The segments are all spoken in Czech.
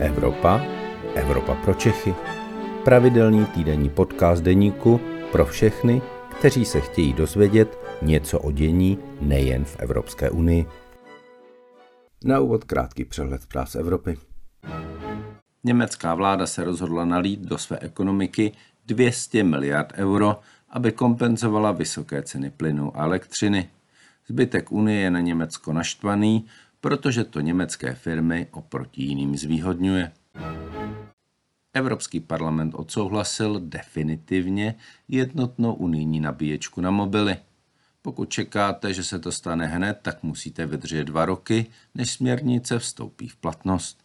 Evropa, Evropa pro Čechy. Pravidelný týdenní podcast deníku pro všechny, kteří se chtějí dozvědět něco o dění nejen v Evropské unii. Na úvod krátký přehled zpráv z Evropy. Německá vláda se rozhodla nalít do své ekonomiky 200 miliard euro, aby kompenzovala vysoké ceny plynu a elektřiny. Zbytek Unie je na Německo naštvaný, protože to německé firmy oproti jiným zvýhodňuje. Evropský parlament odsouhlasil definitivně jednotnou unijní nabíječku na mobily. Pokud čekáte, že se to stane hned, tak musíte vydržet dva roky, než směrnice vstoupí v platnost.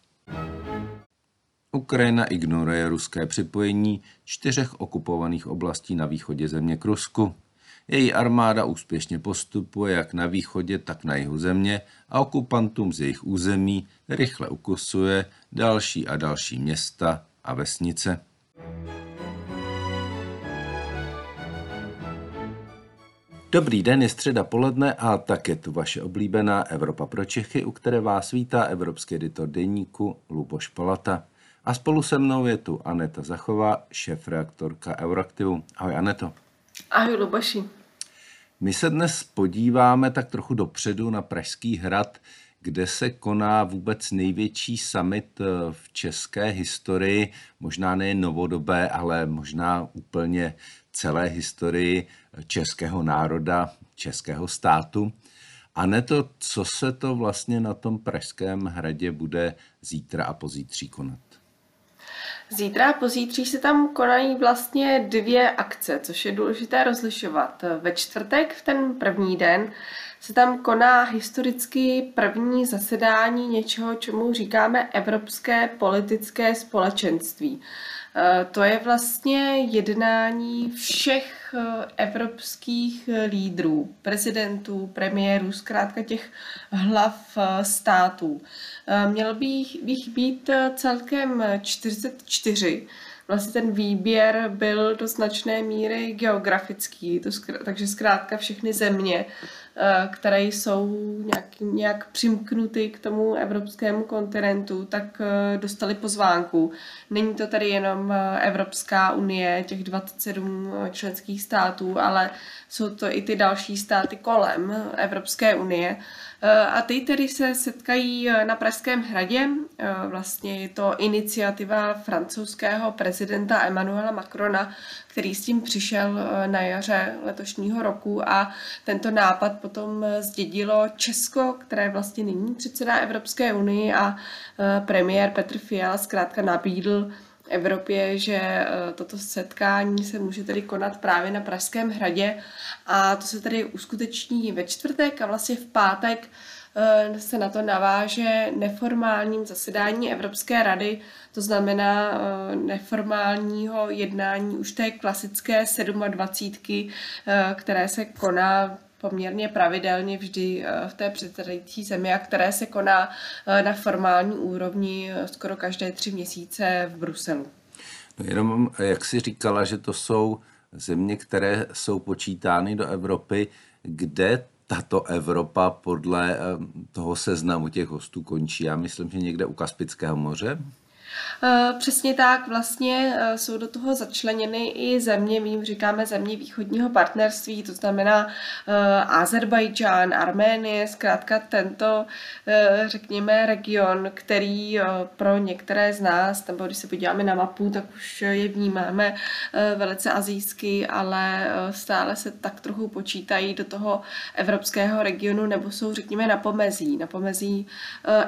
Ukrajina ignoruje ruské připojení čtyřech okupovaných oblastí na východě země k Rusku. Její armáda úspěšně postupuje jak na východě, tak na jihu země a okupantům z jejich území rychle ukusuje další a další města a vesnice. Dobrý den, je středa poledne a tak je tu vaše oblíbená Evropa pro Čechy, u které vás vítá evropský editor deníku Luboš Palata. A spolu se mnou je tu Aneta Zachová, šéf-reaktorka Euraktivu. Ahoj Aneto. Ahoj Luboši. My se dnes podíváme tak trochu dopředu na Pražský hrad, kde se koná vůbec největší summit eh, v české historii, možná ne novodobé, ale možná úplně celé historii českého národa, českého státu. A ne to, co se to vlastně na tom Pražském hradě bude zítra a pozítří konat. Zítra a pozítří se tam konají vlastně dvě akce, což je důležité rozlišovat. Ve čtvrtek, v ten první den, se tam koná historicky první zasedání něčeho, čemu říkáme Evropské politické společenství. Eh, to je vlastně jednání všech evropských lídrů, prezidentů, premiérů, zkrátka těch hlav eh, států. Měl bych, být celkem 44. Vlastně ten výběr byl do značné míry geografický, to zkr- takže zkrátka všechny země Eh, které jsou nějak, nějak přimknuty k tomu evropskému kontinentu, tak eh, dostali pozvánku. Není to tady jenom eh, Evropská unie, těch 27 členských států, ale jsou to i ty další státy kolem Evropské unie. A ty tedy se setkají na Pražském hradě. Vlastně je to iniciativa francouzského prezidenta Emmanuela Macrona, který s tím přišel na jaře letošního roku a tento nápad potom zdědilo Česko, které vlastně není předseda Evropské unie a premiér Petr Fiala zkrátka nabídl Evropě, že eh, toto setkání se může tedy konat právě na Pražském hradě. A to se tedy uskuteční ve čtvrtek a vlastně v pátek eh, se na to naváže neformálním zasedání Evropské rady, to znamená eh, neformálního jednání už té klasické 27, které se koná poměrně pravidelně vždy eh, v té předsedající zemi a které se koná eh, na formální úrovni eh, skoro každé tři měsíce v Bruselu. No jenom, jak jsi říkala, že to jsou země, které jsou počítány do Evropy, kde tato Evropa podle toho seznamu těch hostů končí? Já myslím, že někde u Kaspického moře. Eh, přesně tak, vlastně eh, jsou do toho začleněny i země, my jim říkáme země východního partnerství, to znamená eh, Azerbajdžán, Arménie, zkrátka tento, řekněme, region, který pro některé z nás, nebo když se podíváme na mapu, tak už je vnímáme velice azijsky, ale stále se tak trochu počítají do toho evropského regionu, nebo jsou, řekněme, na pomezí, na pomezí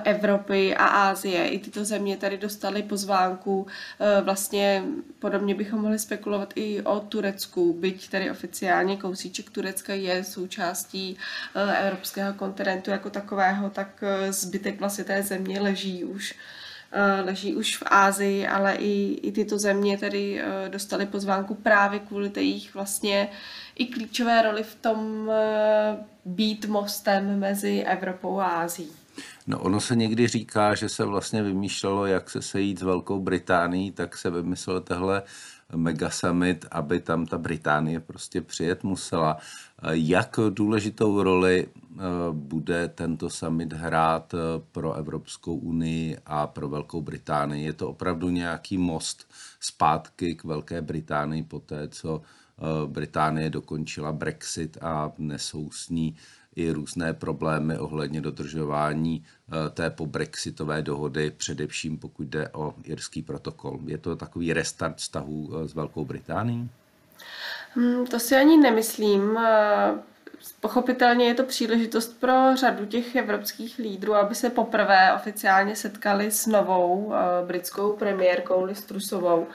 Evropy a Ázie. I tyto země tady dostaly dostali pozvánku. Eh, vlastně podobně bychom mohli spekulovat i o Turecku, byť tady oficiálně kousíček Turecka je součástí eh, evropského kontinentu jako takového, tak eh, zbytek vlastně té země leží už leží už v Ázii, ale i, i tyto země tedy dostaly pozvánku právě kvůli té jejich vlastně i klíčové roli v tom být mostem mezi Evropou a Ázií. No ono se někdy říká, že se vlastně vymýšlelo, jak se sejít s Velkou Británií, tak se vymyslel tehle mega summit, aby tam ta Británie prostě přijet musela. Jak důležitou roli bude tento summit hrát pro Evropskou unii a pro Velkou Británii? Je to opravdu nějaký most zpátky k Velké Británii po té, co Británie dokončila Brexit a nesou s ní i různé problémy ohledně dodržování eh, té pobrexitové dohody, především pokud jde o irský protokol. Je to takový restart vztahů eh, s Velkou Británií? Hmm, to si ani nemyslím. Eh, pochopitelně je to příležitost pro řadu těch evropských lídrů, aby se poprvé oficiálně setkali s novou britskou premiérkou Liz Trusovou.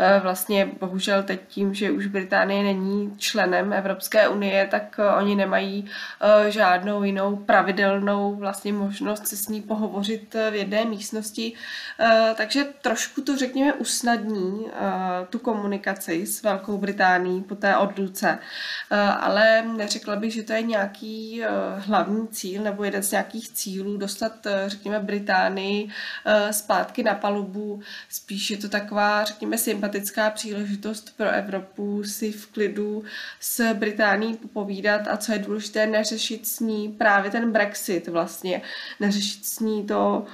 Eh, vlastně bohužel teď tím, že už Británie není členem Evropské unie, tak eh, oni nemají eh, žádnou jinou pravidelnou vlastně možnost se s ní pohovořit v jedné místnosti. Takže trošku to řekněme usnadní tu komunikaci s Velkou Británií po té odluce. Ale neřekla bych, že to je nějaký hlavní cíl nebo jeden z nějakých cílů dostat, řekněme, Británii zpátky na palubu. Spíš je to taková, řekněme, sympatie sympatická příležitost pro Evropu si v klidu s Británií popovídat a co je důležité, neřešit s ní právě ten Brexit vlastně, neřešit s ní to,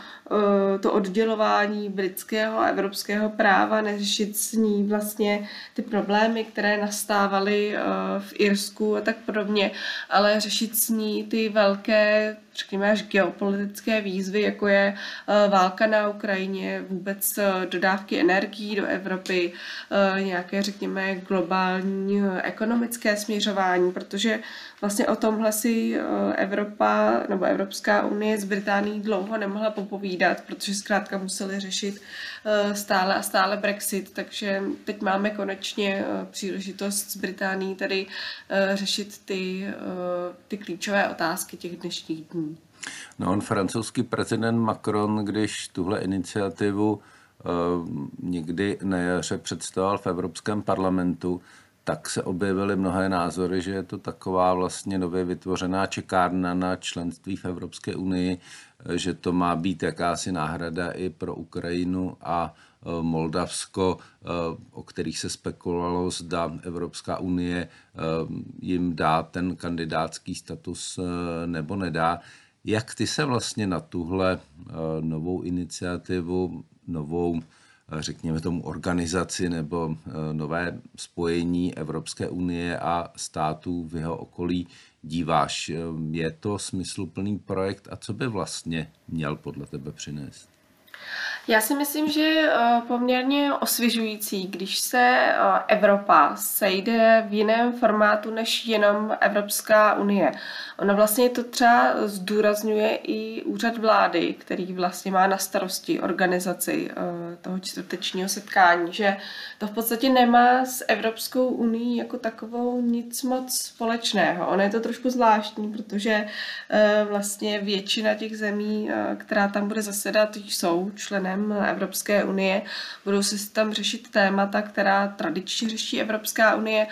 to oddělování britského a evropského práva, neřešit s ní vlastně ty problémy, které nastávaly eh, v Irsku a tak podobně, ale řešit s ní ty velké, řekněme až geopolitické výzvy, jako je eh, válka na Ukrajině, vůbec dodávky energií do Evropy, nějaké, řekněme, globální ekonomické směřování, protože vlastně o tomhle si Evropa nebo Evropská unie z Británií dlouho nemohla popovídat povídat, protože zkrátka museli řešit eh, stále a stále Brexit, takže teď máme konečně eh, příležitost s Británií tady eh, řešit ty, ty klíčové otázky těch dnešních dní. No on francouzský prezident Macron, když tuhle iniciativu někdy na jaře představoval v Evropském parlamentu, tak se objevily mnohé názory, že je to taková vlastně nově vytvořená čekárna na členství v Evropské unii, že to má být jakási náhrada i pro Ukrajinu a e, Moldavsko, e, o kterých se spekulovalo, zda Evropská unie e, jim dá ten kandidátský status nebo nedá. Jak ty se vlastně na tuhle novou iniciativu, novou řekněme tomu organizaci nebo nové spojení Evropské unie a států v jeho okolí díváš? Je to smysluplný projekt a co by vlastně měl podle tebe přinést? Já si myslím, že je eh, poměrně osvěžující, když se eh, Evropa sejde v jiném formátu než jenom Evropská unie. Ona vlastně to třeba zdůrazňuje i úřad vlády, který vlastně má na starosti organizaci eh, toho čtvrtečního setkání, že to v podstatě nemá s Evropskou unii jako takovou nic moc společného. Ono je to trošku zvláštní, protože vlastně většina těch zemí, která tam bude zasedat, jsou členem Evropské unie. Budou se tam řešit témata, která tradičně řeší Evropská unie,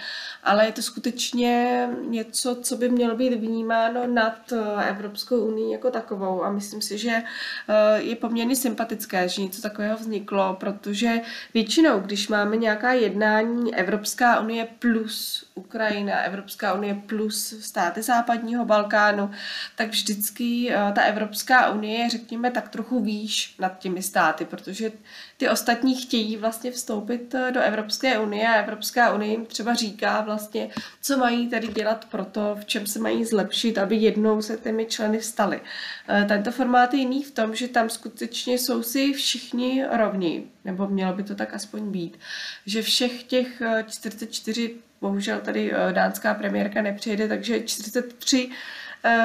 ale je to skutečně něco, co by mělo být vnímáno nad Evropskou unii jako takovou. A myslím si, že eh, je poměrně sympatické, že něco takového vzniklo, protože většinou, když máme nějaká jednání Evropská unie plus Ukrajina, Evropská unie plus státy západního Balkánu, tak vždycky eh, ta Evropská unie je, řekněme, tak trochu výš nad těmi státy, protože ty ostatní chtějí vlastně vstoupit eh, do Evropské unie a Evropská unie jim třeba říká vlastně, co mají tady dělat pro to, v čem se mají zlepšit, aby jednou se těmi členy stali. Eh, tento formát je jiný v tom, že tam skutečně jsou si všichni rovní, nebo mělo by to tak aspoň být, že všech těch 44 bohužel tady eh, dánská premiérka nepřijede, takže 43 eh,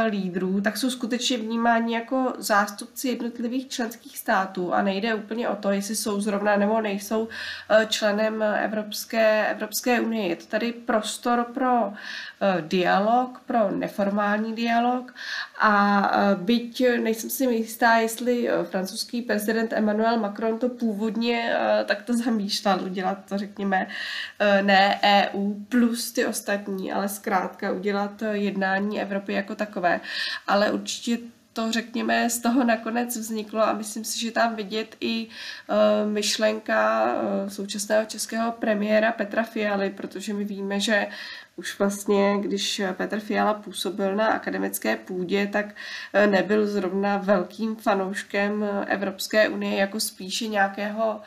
lídrů, tak jsou skutečně vnímáni jako zástupci jednotlivých členských států a nejde úplně o to, jestli jsou zrovna nebo nejsou eh, členem Evropské, Evropské unie. Je to tady prostor pro dialog, pro neformální dialog a byť nejsem si jistá, jestli francouzský prezident Emmanuel Macron to původně takto zamýšlel udělat to, řekněme, ne EU plus ty ostatní, ale zkrátka udělat jednání Evropy jako takové. Ale určitě to, řekněme, z toho nakonec vzniklo a myslím si, že tam vidět i uh, myšlenka uh, současného českého premiéra Petra Fialy, protože my víme, že už vlastně, když Petr Fiala působil na akademické půdě, tak eh, nebyl zrovna velkým fanouškem Evropské unie, jako spíše nějakého,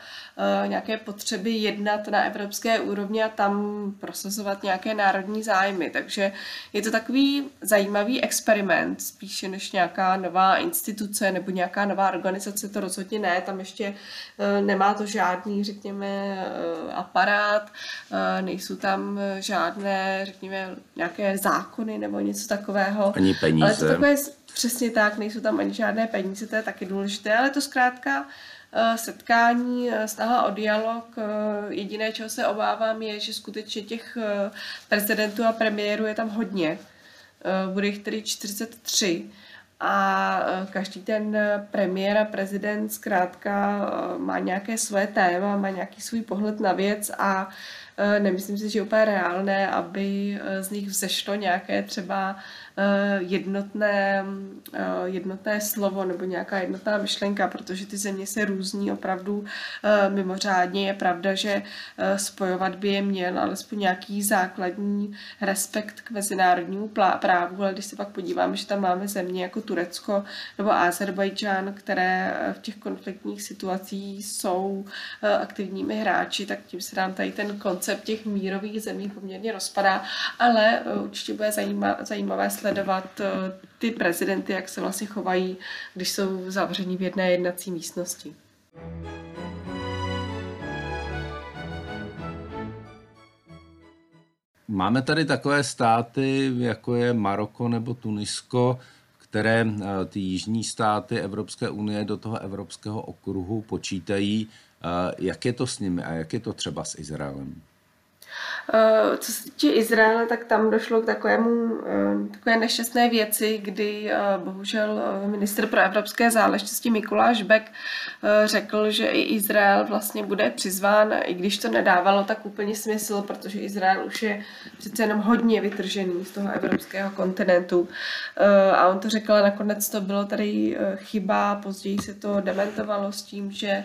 eh, nějaké potřeby jednat na evropské úrovni a tam prosazovat nějaké národní zájmy. Takže je to takový zajímavý experiment, spíše než nějaká nová instituce nebo nějaká nová organizace, to rozhodně ne, tam ještě eh, nemá to žádný, řekněme, aparát, nejsou tam žádné řekněme, nějaké zákony nebo něco takového. Ani peníze. Ale to takové, přesně tak, nejsou tam ani žádné peníze, to je taky důležité, ale to zkrátka eh, setkání, eh, snaha o dialog. Eh, jediné, čeho se obávám, je, že skutečně těch prezidentů a premiérů je tam hodně. Bude jich tedy 43 a každý ten premiér a prezident zkrátka má nějaké své téma, má nějaký svůj pohled na věc a nemyslím si, že je úplně reálné, aby z nich vzešlo nějaké třeba Eh, jednotné, eh, jednotné slovo nebo nějaká jednotná myšlenka, protože ty země se různí opravdu eh, mimořádně. Je pravda, že spojovat by je měl alespoň nějaký základní respekt k mezinárodnímu právu, ale když se pak podíváme, že tam máme země jako Turecko nebo Azerbajdžán, které v těch konfliktních situacích jsou aktivními hráči, tak tím se nám tady ten koncept těch mírových zemí poměrně rozpadá, ale určitě bude zajímavé sledovat eh, ty prezidenty, jak se vlastně chovají, když jsou zavření v jedné jednací místnosti. Máme tady takové státy, jako je Maroko nebo Tunisko, které eh, ty jižní státy Evropské unie do toho evropského okruhu počítají. Eh, jak je to s nimi a jak je to třeba s Izraelem? Eh, co se týče Izraele, tak tam došlo k takovému, eh, takové nešťastné věci, kdy eh, bohužel minister pro evropské záležitosti Mikuláš Beck řekl, že i Izrael vlastně bude přizván, i když to nedávalo tak úplně smysl, protože Izrael už je přece jenom hodně vytržený z toho evropského kontinentu. A on to řekl, a nakonec to bylo tady chyba, později se to dementovalo s tím, že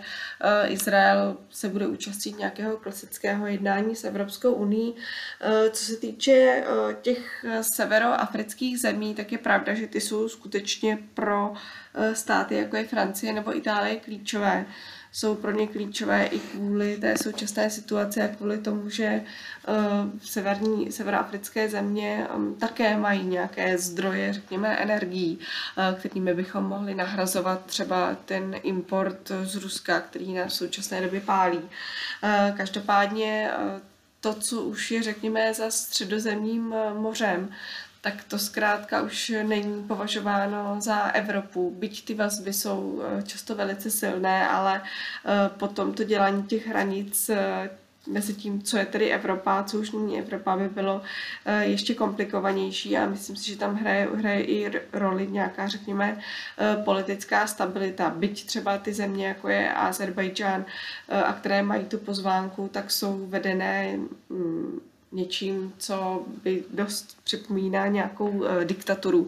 Izrael se bude účastnit nějakého klasického jednání s Evropskou unii. Eh, co se týče eh, těch severoafrických zemí, tak je pravda, že ty jsou skutečně pro eh, státy, jako je Francie nebo Itálie, klíčové jsou pro ně klíčové i kvůli té současné situaci kvůli tomu, že uh, severní, severoafrické země um, také mají nějaké zdroje, řekněme, energií, uh, kterými bychom mohli nahrazovat třeba ten import z Ruska, který nás v současné době pálí. Uh, každopádně uh, to, co už je, řekněme, za středozemním eh, mořem, tak to zkrátka už není považováno za Evropu. Byť ty vazby jsou eh, často velice silné, ale eh, potom to dělání těch hranic mezi tím, co je tedy Evropa, co už není Evropa, by bylo eh, ještě komplikovanější a myslím si, že tam hraje, hraje i roli nějaká, řekněme, eh, politická stabilita. Byť třeba ty země, jako je Azerbajdžán, eh, a které mají tu pozvánku, tak jsou vedené mm, něčím, co by dost připomíná nějakou uh, diktaturu, uh,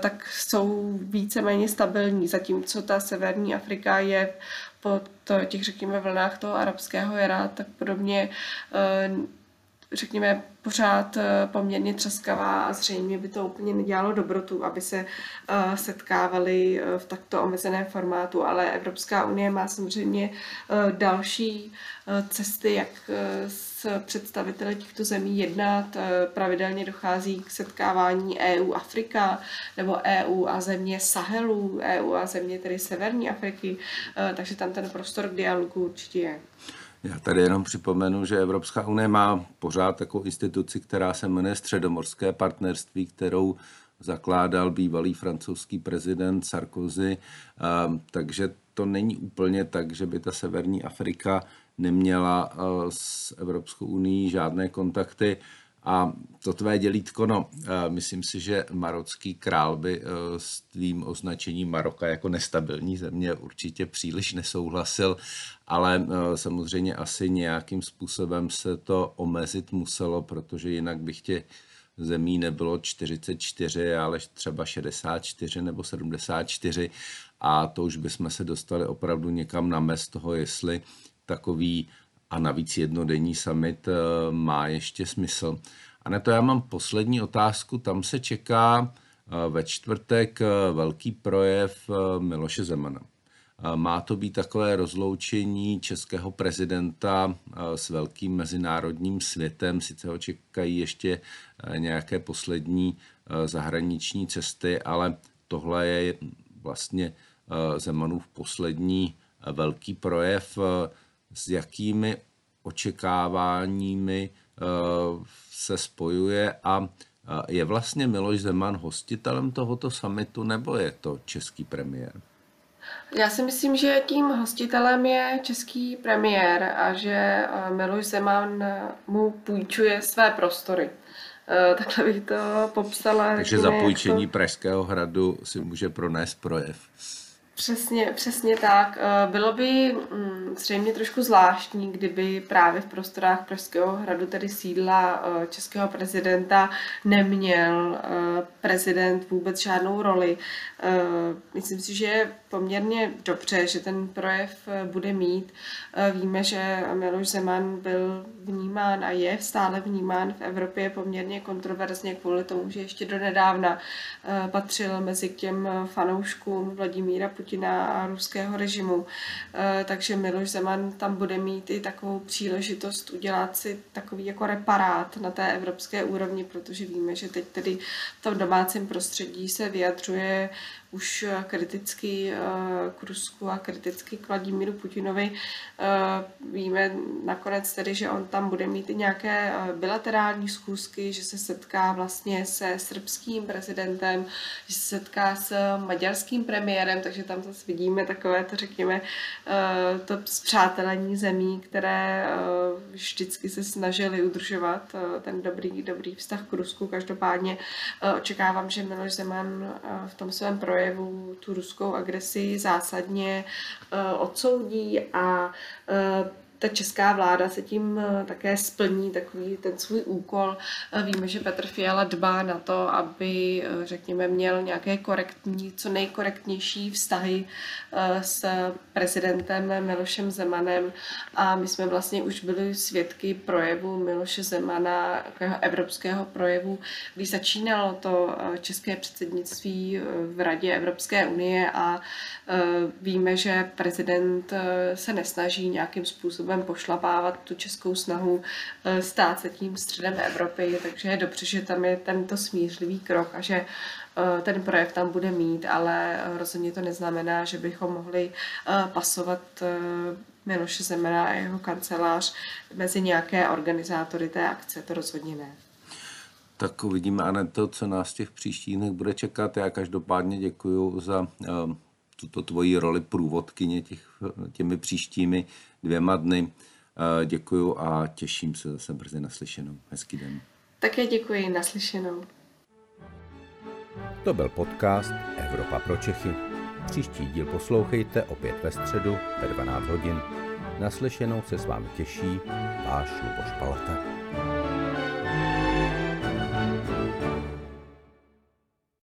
tak jsou víceméně stabilní, zatímco ta severní Afrika je po těch, řekněme, vlnách toho arabského jara, tak podobně řekněme, pořád poměrně třaskavá a zřejmě by to úplně nedělalo dobrotu, aby se setkávali v takto omezeném formátu, ale Evropská unie má samozřejmě další cesty, jak s představiteli těchto zemí jednat. Eh, pravidelně dochází k setkávání EU-Afrika nebo EU a země Sahelu, EU a země tedy Severní Afriky, eh, takže tam ten prostor k dialogu určitě je. Já tady jenom připomenu, že Evropská unie má pořád takovou instituci, která se jmenuje Středomorské partnerství, kterou zakládal bývalý francouzský prezident Sarkozy, takže to není úplně tak, že by ta Severní Afrika neměla s Evropskou unii žádné kontakty. A to tvé dělítko, no, eh, myslím si, že marocký král by eh, s tvým označením Maroka jako nestabilní země určitě příliš nesouhlasil, ale samozřejmě asi nějakým způsobem se to omezit muselo, protože jinak bych tě zemí nebylo 44, ale třeba 64 nebo 74 a to už bychom se dostali opravdu někam na mez toho, jestli takový a navíc jednodenní summit eh, má ještě smysl. A na to já mám poslední otázku. Tam se čeká eh, ve čtvrtek eh, velký projev Miloše Zemana. Má to být takové rozloučení českého prezidenta s velkým mezinárodním světem. Sice ho čekají ještě nějaké poslední zahraniční cesty, ale tohle je vlastně Zemanův poslední velký projev s jakými očekáváními eh, se spojuje a je vlastně Miloš Zeman hostitelem tohoto samitu nebo je to český premiér? Já si myslím, že tím hostitelem je český premiér a že eh, Miloš Zeman mu půjčuje své prostory. Eh, takhle bych to popsala. Takže za půjčení to... Pražského hradu si může pronést projev. Přesně, přesně tak. Eh, bylo by mm, zřejmě trošku zvláštní, kdyby právě v prostorách Pražského hradu, tedy sídla eh, českého prezidenta, neměl eh, prezident vůbec žádnou roli. Myslím si, že je poměrně dobře, že ten projev bude mít. Víme, že Miloš Zeman byl vnímán a je stále vnímán v Evropě poměrně kontroverzně kvůli tomu, že ještě do nedávna patřil mezi těm fanouškům Vladimíra Putina a ruského režimu. Eh, takže Miloš Zeman tam bude mít i takovou příležitost udělat si takový jako reparát na té evropské úrovni, protože víme, že teď tedy v tom domácím prostředí se vyjadřuje už eh, kriticky eh, k Rusku a kriticky k Vladimíru Putinovi. Eh, víme nakonec tedy, že on tam bude mít i nějaké bilaterální schůzky, že se setká vlastně se srbským prezidentem, že se setká s maďarským premiérem, takže tam zase vidíme takové, to řekněme, to zpřátelení zemí, které vždycky se snažili udržovat ten dobrý, dobrý vztah k Rusku. Každopádně očekávám, že Miloš Zeman v tom svém projevu projevu tu ruskou agresi zásadně eh, odsoudí a eh, ta česká vláda se tím eh, také splní takový ten svůj úkol. Eh, víme, že Petr Fiala dbá na to, aby, eh, řekněme, měl nějaké korektní, co nejkorektnější vztahy s prezidentem Milošem Zemanem a my jsme vlastně už byli svědky projevu Miloše Zemana, evropského projevu, když začínalo to české předsednictví v Radě Evropské unie a víme, že prezident se nesnaží nějakým způsobem způsobem pošlapávat tu českou snahu eh, stát se tím středem Evropy, takže je dobře, že tam je tento smířlivý krok a že eh, ten projekt tam bude mít, ale rozhodně to neznamená, že bychom mohli eh, pasovat Miloše Zemana a jeho kancelář mezi nějaké organizátory té akce, to rozhodně ne. Tak uvidíme, a to, co nás těch příštích dnech bude čekat. Já každopádně děkuji za tuto tvoji roli průvodkyně těch, těmi příštími dvěma dny. Eh, děkuju a těším se zase brzy naslyšenou. Hezký den. Také děkuji, naslyšenou. To byl podcast Evropa pro Čechy. Příští díl poslouchejte opět ve středu ve 12 hodin. Naslyšenou se s vámi těší váš Luboš Palata.